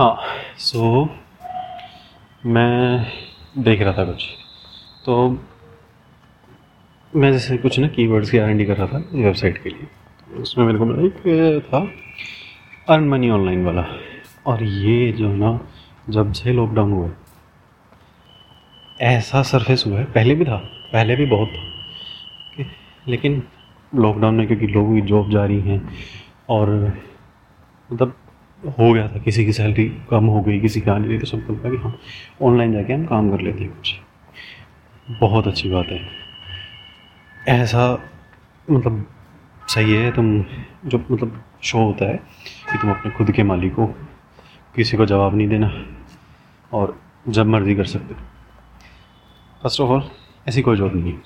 हाँ सो मैं देख रहा था कुछ। तो मैं जैसे कुछ ना कीवर्ड्स की आर कर रहा था वेबसाइट के लिए। उसमें मेरे को मिला एक, था अर्न मनी ऑनलाइन वाला। और ये जो है ना, जब से लॉकडाउन हुआ ऐसा सरफेस हुआ है, पहले भी था, पहले भी बहुत था लेकिन लॉकडाउन में क्योंकि लोगों की जॉब जा रही हैं और मतलब हो गया था, किसी की सैलरी कम हो गई, किसी की आ नहीं रही तो सबको लगा कि हाँ ऑनलाइन जाके हम काम कर लेते हैं कुछ। बहुत अच्छी बात है। ऐसा मतलब सही है, तुम जो मतलब शो होता है कि तुम अपने खुद के मालिक हो, किसी को जवाब नहीं देना और जब मर्ज़ी कर सकते हो। फ़र्स्ट ऑफ़ ऑल ऐसी कोई जॉब नहीं है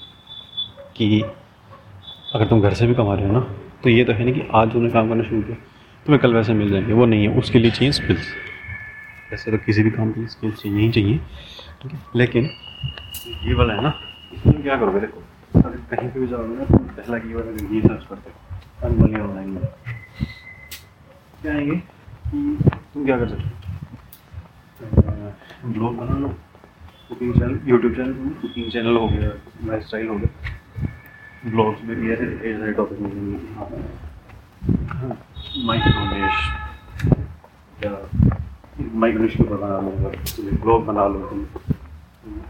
कि अगर तुम घर से भी कमा रहे हो ना तो ये तो है नहीं कि आज तुमने काम करना शुरू किया। तुम्हें कल वैसे मिल जाएँगे। वो नहीं है, उसके लिए चाहिए स्किल्स वैसे तो किसी भी काम के लिए स्किल्स चाहिए ही चाहिए, ठीक है? लेकिन ये वाला है ना तुम क्या करोगे? देखो अगर कहीं पर भी जाओगे ना तो पहला की वाला ये सर्च करते हो। अनमनी ऑनलाइन में क्या आएँगे तुम क्या कर सकते हो? ब्लॉग बना लो। Cooking channel YouTube channel cooking channel हो गया लाइफ स्टाइल हो गया। ब्लॉग्स में भी ऐसे टॉपिक मिलेंगे। हाँ। माइक्रोनिश क्या माइक्रोनिश के ऊपर बना लो अगर ब्लॉग बना लो तुम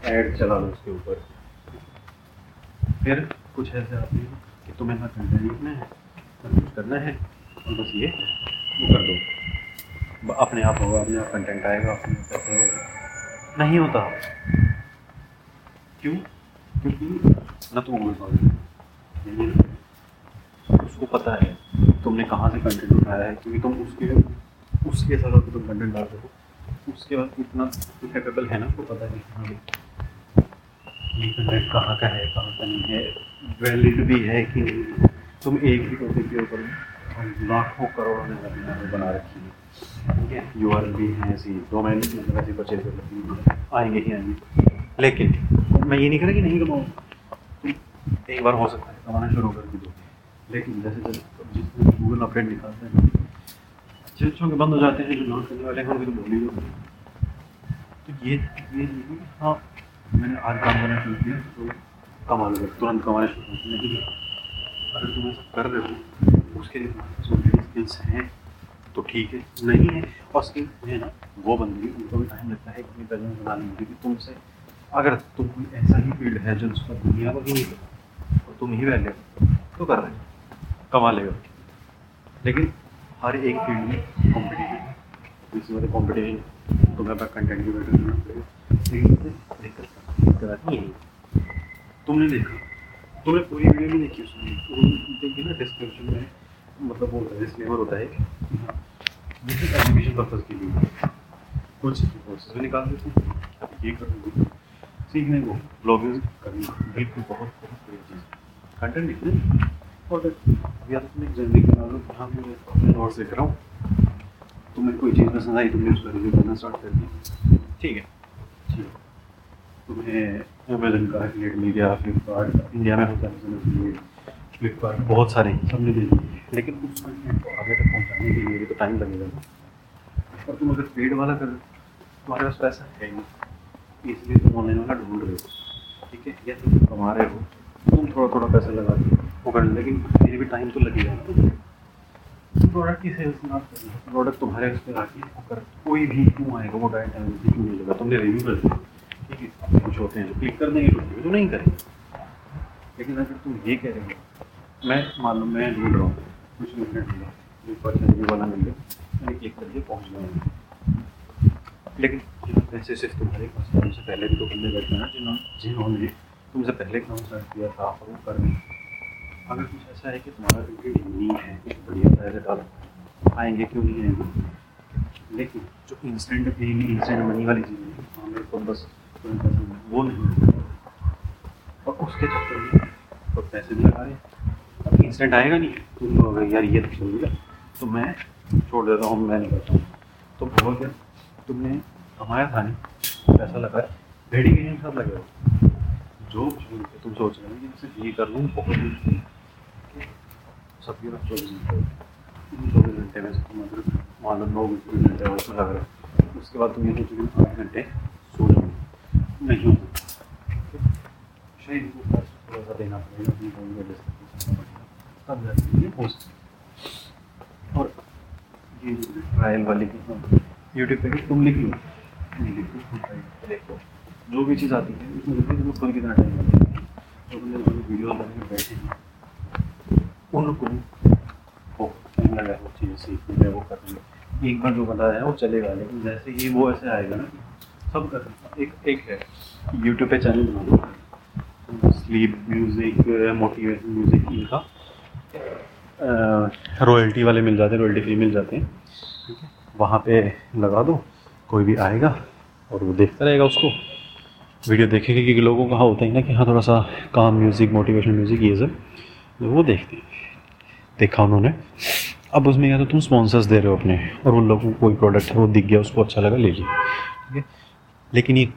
ऐड चला लो उसके ऊपर। फिर कुछ ऐसे आते हैं कि तुम्हें ना कंटेंट लिखना है, ना कुछ करना है और बस ये, वो कर दो। अपने आप होगा, अपने आप कंटेंट आएगा, अपने पैसे होगा। नहीं होता। क्यों? क्योंकि ना तो बोल उसको पता है। तुमने कहाँ से कंटेंट उठाया है? क्योंकि तुम उसके उसके हिसाब से तुम कंटेंट डाल सको उसके बाद इतना कैपेबल है ना उसको पता है हाँ। ये कहाँ का है? कहाँ का नहीं है? वैलिड भी है कि तुम एक ही टॉपिक के ऊपर लाखों करोड़ों ने बना रखी है। ठीक है? यू आर भी हैं ऐसी। डोमेन मतलब ऐसी परचेज कर रखी आएँगे ही आएँगे। लेकिन मैं ये नहीं कह रहा कि नहीं कमाऊँ एक बार हो सकता है, कमाना शुरू कर दी दो। लेकिन जैसे जैसे जिस गूगल अपडेट निकालते हैं अच्छे अच्छों के बंद हो जाते हैं जो नॉन करने वाले हैं, उनकी तो बोल ही दो तो ये ये हाँ मैंने आज काम करना शुरू किया तो कमा लो तुरंत कमाना शुरू लेकिन अगर तुम ऐसा कर रहे हो, उसके स्किल्स हैं तो ठीक है, नहीं है, और स्किल है ना, वो बंदी उनको भी टाइम लगता है कि प्रेजेंस बनाने में क्योंकि तुमसे अगर तुम कोई ऐसा ही फ़ील्ड है जो उसका दुनिया को ही नहीं और तुम ही वैल्यू तो कर रहे हो। कमा लेगा। लेकिन हर एक फ़ील्ड में कॉम्पिटिशन है। इसमें तो कॉम्पिटिशन तुम्हें अपना कंटेंट भी बेटर करना पड़ेगा लेकिन तुमने देखा, तुमने पूरी वीडियो नहीं देखी उसमें? देखिए ना डिस्क्रिप्शन में मतलब वो डिस्क्लेमर होता है। जैसे एजुकेशन पर्पज़ के लिए कुछ कोर्सेज भी निकाल देते हैं। ये कर सीखने को ब्लॉगिंग करना बिल्कुल बहुत बहुत बड़ी चीज़ कंटेंट लिखने और तो बना लो। जहाँ मैं रहा हूँ तुम्हें कोई चीज़ पसंद आई रिव्यू करना स्टार्ट कर ठीक है। ठीक तुम्हें अमेजन का मिल गया फ्लिपकार्ट इंडिया में होता है फ्लिपकार्ट बहुत सारे हैं सबने दे दिए। लेकिन उस कंटेंट को आगे तक पहुँचाने के लिए भी तो टाइम लगेगा। और तुम अगर पेड वाला कर तुम्हारे पास पैसा है नहीं। इसलिए तुम ऑनलाइन वाला ढूंढ रहे हो। ठीक है? या तुम कमा रहे हो तुम थोड़ा थोड़ा पैसा लगा दो वो कर लेकिन फिर भी टाइम तो लगेगा ना प्रोडक्ट की सेल्स ना प्रोडक्ट तुम्हारे उस पर आके अगर कोई भी क्यों आएगा? वो डायरेक्ट टाइम से क्यों मिलेगा तुमने रिव्यू कर दिया। ठीक है कुछ होते हैं जो क्लिक कर देंगे कुछ तो नहीं करेंगे। लेकिन अगर तुम ये कह रहे हो मैं मान लो मैं ढूंढ रहा हूँ कुछ मिनट मिला जो पर्सन रिव्यू वाला मिल गया मैंने क्लिक कर दिया पहुँच गया लेकिन पैसे सिर्फ़ तुम्हारे पास तुमसे पहले भी तो बंदे बैठे हैं जिन्होंने जिन्होंने तुमसे पहले काम स्टार्ट किया था? वो कर अगर कुछ ऐसा है कि तुम्हारा नीड है, कुछ बढ़िया पैसे डालो आएँगे, क्यों नहीं आएँगे? लेकिन जो इंस्टेंट पेन इंस्टेंट मनी वाली चीज़ें हैं। हाँ मेरे को बस वो नहीं और उसके चक्कर में तो पैसे भी लगा रहे। अब इंस्टेंट आएगा नहीं। तुम तो यार ये तो गया। तो मैं छोड़ देता हूँ, मैं नहीं करता हूँ। तो बहुत तुमने कमाया था नहीं। पैसा लगाया भेड़ी के साथ लगेगा जो तुम सोच रहे हो कि ये कर लूँ, बहुत मुश्किल सबके पास चौबीस घंटे चौबीस घंटे में अगर मान लो नौ घंटे उसमें लग रहा है। उसके बाद तुम ये सोचोगे मैं आठ घंटे सो जाऊँगी नहीं हो सकता शरीर को थोड़ा सा देना पड़ेगा, अपनी बॉडी को पड़ेगा। तब जाके हो सकता और ये ट्रायल वाली की यूट्यूब पे तुम लिख लो। लिखो ट्राई देखो जो भी चीज़ आती है, उसमें खुद कितना टाइम लगता है तो वीडियो बनाने बैठे हैं, उनको टाइम लगा वो चीज़ें सीखने में वो करने एक बार जो बताया है वो चलेगा, लेकिन जैसे ही वो ऐसे आएगा ना, सब कर एक एक है यूट्यूब पे चैनल बना स्लीप म्यूज़िक मोटिवेशन म्यूज़िक इनका रॉयल्टी वाले मिल जाते हैं रॉयल्टी फ्री मिल जाते हैं। ठीक है? वहाँ पे लगा दो, कोई भी आएगा और वो देखता रहेगा उसको। वीडियो देखेगा क्योंकि लोगों का होता है ना कि हाँ थोड़ा सा काम म्यूज़िक मोटिवेशनल म्यूज़िक ये सब। तो वो देखते हैं। देखा उन्होंने। अब उसमें क्या तो तुम स्पॉन्सर्स दे रहे हो अपने, और उन लोगों को कोई प्रोडक्ट है, वो दिख गया, उसको अच्छा लगा, ले लिया। ठीक है? लेकिन ये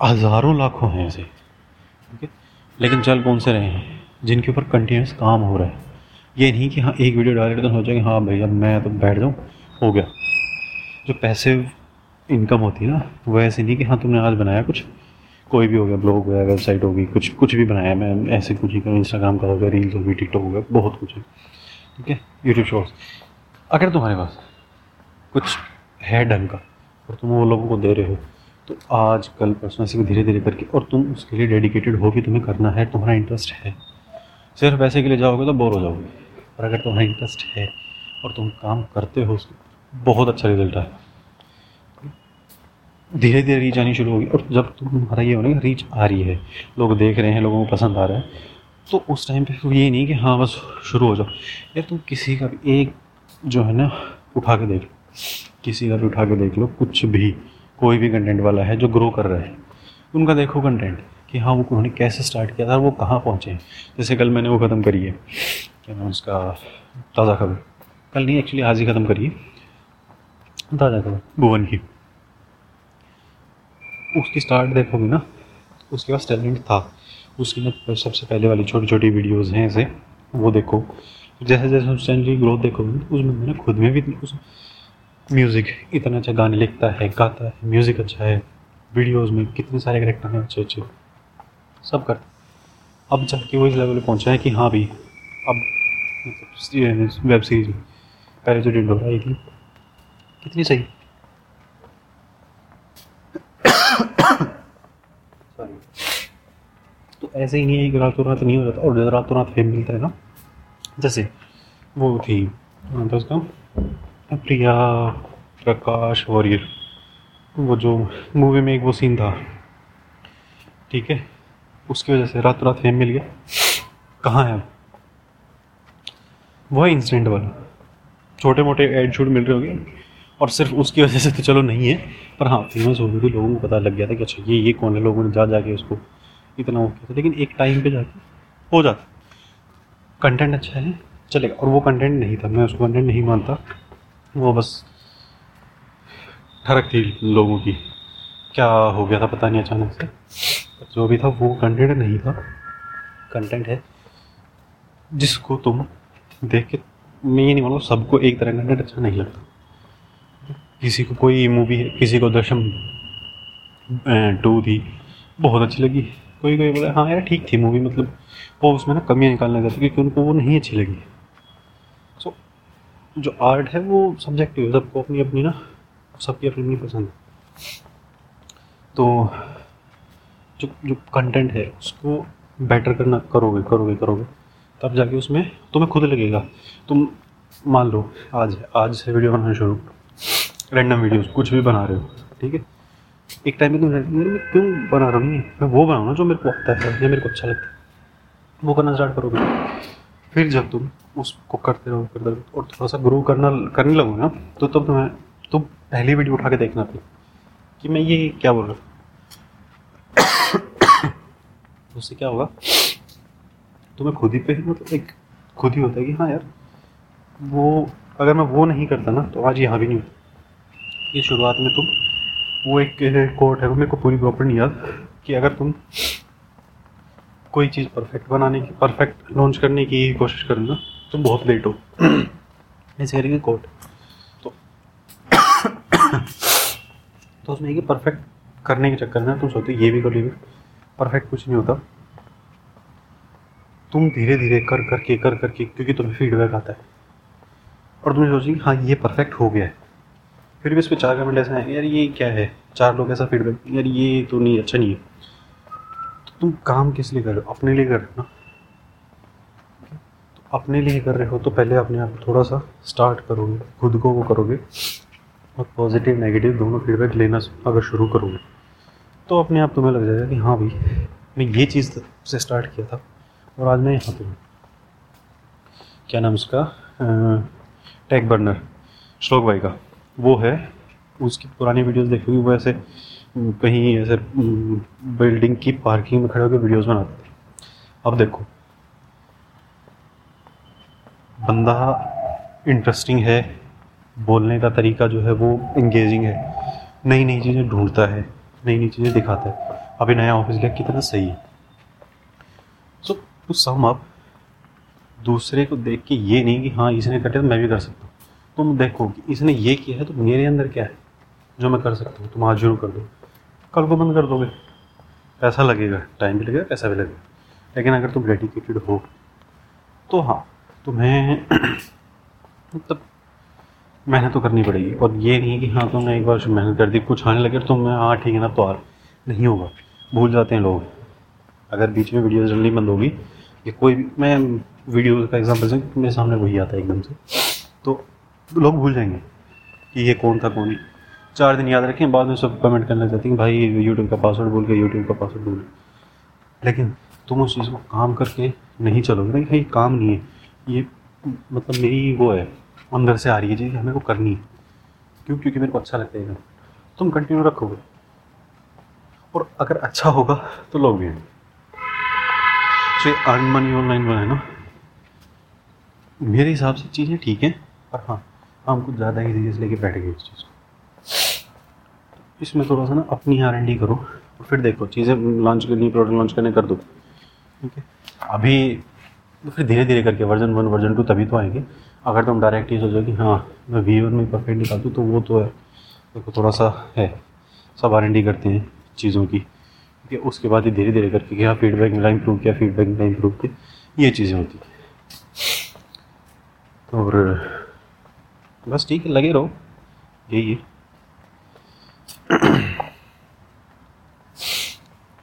हज़ारों लाखों हैं ऐसे। ठीक है? लेकिन चल, कौन से रहे हैं? जिनके ऊपर कंटिन्यूस काम हो रहा है। ये नहीं कि हाँ एक वीडियो डाले तो हो जाएगा हाँ भाई, अब मैं तो बैठ जाऊँ, हो गया। जो पैसे इनकम होती है ना, वो ऐसे नहीं कि हाँ तुमने आज बनाया कुछ, कोई भी हो गया ब्लॉग हो गया वेबसाइट होगी कुछ कुछ भी बनाया मैं ऐसे कुछ ही करूँ इंस्टाग्राम का हो गया रील्स होगी टिकटॉक हो गया, बहुत कुछ है, ठीक है? यूट्यूब शॉर्ट्स अगर तुम्हारे पास कुछ है ढंग का, और तुम वो लोगों को दे रहे हो तो आज कल परसों ऐसे धीरे धीरे करके, और तुम उसके लिए डेडिकेटेड हो कि तुम्हें करना है, तुम्हारा इंटरेस्ट है। सिर्फ़ पैसे के लिए जाओगे तो बोर हो जाओगे और अगर तुम्हारा इंटरेस्ट है, और तुम काम करते हो उसको, बहुत अच्छा रिज़ल्ट है धीरे धीरे रीच आनी शुरू होगी। और जब तुम्हारा ये होना रीच आ रही है, लोग देख रहे हैं, लोगों को पसंद आ रहा है तो उस टाइम पे ये नहीं कि हाँ बस शुरू हो जाओ। यार, तुम किसी का भी एक जो है ना, उठा के देख लो। किसी का भी उठा के देख लो, कुछ भी, कोई भी कंटेंट वाला है जो ग्रो कर रहा है। उनका देखो कंटेंट कि हाँ वो उन्होंने कैसे स्टार्ट किया था वो कहाँ पहुँचे हैं। जैसे कल मैंने वो ख़त्म करी है, क्या नाम उसका, ताज़ा खबर। कल नहीं एक्चुअली आज ही ख़त्म करी ताज़ा खबर, भुवन की। उसकी स्टार्ट देखोगे ना उसके पास टैलेंट था। उसकी ना सबसे पहले वाली छोटी छोटी वीडियोज़ हैं ऐसे, वो देखो। जैसे जैसे उस चैनल की ग्रोथ देखोगे उस बंदे ने खुद में भी उस म्यूज़िक इतना अच्छा गाने लिखता है, गाता है म्यूज़िक अच्छा है वीडियोज़ में कितने सारे करेक्टर हैं अच्छे अच्छे। सब करता अब जाके वो इस लेवल पे पहुँचा है कि हाँ भाई, अब मतलब वेब सीरीज़ में, पहले जो डिंडोरा आई थी। कितनी सही सॉरी तो ऐसे ही नहीं है कि रातों रात नहीं हो जाता, और रातों रात फेम मिलता है ना। जैसे वो थी था उसका, प्रिया, प्रकाश, वॉरियर। वो जो मूवी में एक वो सीन था, ठीक है? उसकी वजह से रात रात फेम मिल गया। कहाँ है अब? वह इंसिडेंट वाला। छोटे मोटे एड शूट मिल रहे होंगे, और सिर्फ़ उसकी वजह से तो चलो नहीं है, पर हाँ फ़ेमस हो गई थी लोगों को पता लग गया था कि अच्छा ये ये कौन है? लोगों ने जा जाके उसको इतना वो किया था, लेकिन एक टाइम पे जाके हो जाता। कंटेंट अच्छा है, चलेगा। और वो कंटेंट नहीं था, मैं उसको कंटेंट नहीं मानता। वो बस ठरक थी लोगों की। क्या हो गया था पता नहीं अचानक से। जो भी था, वो कंटेंट नहीं था। कंटेंट है जिसको तुम देख के, मैं ये नहीं मानूँ सबको एक तरह कंटेंट अच्छा नहीं लगता। किसी को कोई मूवी है किसी को दशम टू थी, बहुत अच्छी लगी। कोई कोई बोला हाँ यार, ठीक थी मूवी मतलब वो उसमें ना कमियाँ निकालने जाती क्योंकि उनको वो नहीं अच्छी लगी। सो जो आर्ट है वो सब्जेक्टिव है सबको अपनी अपनी ना, सबकी अपनी अपनी पसंद है। तो जो जो कंटेंट है, उसको बेटर करना, करोगे करोगे करोगे, तब जाके उसमें तुम्हें खुद लगेगा। तुम मान लो, आज आज से वीडियो बनाना शुरू। रैंडम वीडियोस कुछ भी बना रहे हो, ठीक है? एक टाइम में तुम मैं क्यों बना रहा हूँ मैं वो बनाऊँ ना जो मेरे को आता है या मेरे को अच्छा लगता है। वो करना स्टार्ट करोगे। फिर जब तुम उसको करते रहो करते रहो और थोड़ा सा ग्रो करना करने लगो ना तो तब तुम्हें तुम पहली वीडियो उठा के देखना थी कि मैं ये क्या बोल रहा हूँ। उससे क्या होगा? तुम्हें खुद ही पे मतलब एक खुद ही होता है कि हाँ यार, वो अगर मैं वो नहीं करता ना तो आज यहाँ भी नहीं होता। ये शुरुआत में तुम वो एक कोट है मेरे को पूरी प्रॉपर नहीं याद, कि अगर तुम कोई चीज़ परफेक्ट बनाने की परफेक्ट लॉन्च करने की कोशिश करो ना, तुम बहुत लेट हो। ऐसे करके कोट तो तो उसमें ये परफेक्ट करने के चक्कर में तुम सोचते ये भी कर ली परफेक्ट कुछ नहीं होता। तुम धीरे धीरे कर करके कर करके क्योंकि तुम्हें फीडबैक आता है। और तुम्हें सोचेगी हाँ ये परफेक्ट हो गया है। फिर भी इस पर चार कमेंट ऐसे हैं। यार, ये क्या है? चार लोग ऐसा फीडबैक यार, ये तो नहीं अच्छा नहीं है। तो तुम काम किस लिए कर रहे हो? अपने लिए कर रहे हो ना? तो अपने लिए कर रहे हो तो पहले अपने आप थोड़ा सा स्टार्ट करोगे, खुद को वो करोगे और पॉजिटिव नेगेटिव दोनों फीडबैक लेना अगर शुरू करोगे तो अपने आप तुम्हें लग जाएगा कि हाँ भाई, मैं ये चीज़ से स्टार्ट किया था और आज मैं यहाँ पे हूँ। क्या नाम उसका? टैग बर्नर श्लोक भाई का। वो है। उसकी पुरानी वीडियोस देखोगी वो ऐसे कहीं ऐसे बिल्डिंग की पार्किंग में खड़े होकर वीडियोस बनाते थे। अब देखो। बंदा इंटरेस्टिंग है, बोलने का तरीका जो है वो इंगेजिंग है। नई नई चीज़ें ढूंढता है नई नई चीज़ें दिखाता है। अभी नया ऑफ़िस लिया कितना सही है। सो टू सम अप दूसरे को देख के ये नहीं कि हाँ इसने कटे तो मैं भी कर सकता हूँ। तुम देखो कि इसने ये किया है तो मेरे अंदर क्या है? जो मैं कर सकता हूँ, तुम आज शुरू कर दो। कल को बंद कर दोगे। पैसा लगेगा टाइम भी लगेगा, पैसा भी लगेगा। लेकिन अगर तुम डेडिकेटेड हो तो हाँ तुम्हें मतलब मेहनत तो करनी पड़ेगी। और ये नहीं कि हाँ तुमने एक बार मेहनत कर दी, कुछ आने लगे तो तुम्हें हाँ ठीक है ना तो आ नहीं होगा। भूल जाते हैं लोग। अगर बीच में वीडियो जल्दी बंद होगी कि कोई भी, मैं वीडियो का एग्ज़ाम्पल से, मेरे सामने वही आता है एकदम से। तो लोग भूल जाएँगे कि ये कौन था, कौन चार दिन याद रखें, बाद में सब कमेंट करने चाहते हैं भाई यूट्यूब का पासवर्ड बोल के यूट्यूब का पासवर्ड बोल लेकिन तुम उस चीज़ को काम करके नहीं चलोगे नहीं भाई, काम नहीं है। ये मतलब मेरी वो है, अंदर से आ रही है चीज़, हमें को करनी है। क्यों? क्योंकि मेरे को अच्छा लगता है तुम कंटिन्यू रखोगे। और अगर अच्छा होगा तो लोग भी ये अर्न मनी ऑनलाइन बना है ना, मेरे हिसाब से चीज़ें ठीक हैं, पर हाँ हम कुछ ज़्यादा ही सीरियस लेके बैठ गए इस चीज़ को। इसमें थोड़ा सा ना अपनी आर एन डी करो और फिर देखो, चीज़ें लॉन्च करनी प्रोडक्ट लॉन्च करने कर दो। ठीक है? अभी तो फिर धीरे धीरे करके वर्जन वन वर्जन टू तभी तो आएँगे। अगर तुम डायरेक्ट ये सोचो कि हाँ मैं वी वन में परफेक्ट निकाल दूँ तो वो तो है। देखो, थोड़ा सा है। सब आर एन डी करते हैं चीज़ों की। ठीक है? उसके बाद ही धीरे धीरे करके क्या फीडबैक मिला इम्प्रूव किया फीडबैक मिला इम्प्रूव किया, ये चीज़ें होती हैं। और बस ठीक है लगे रहो। यही है।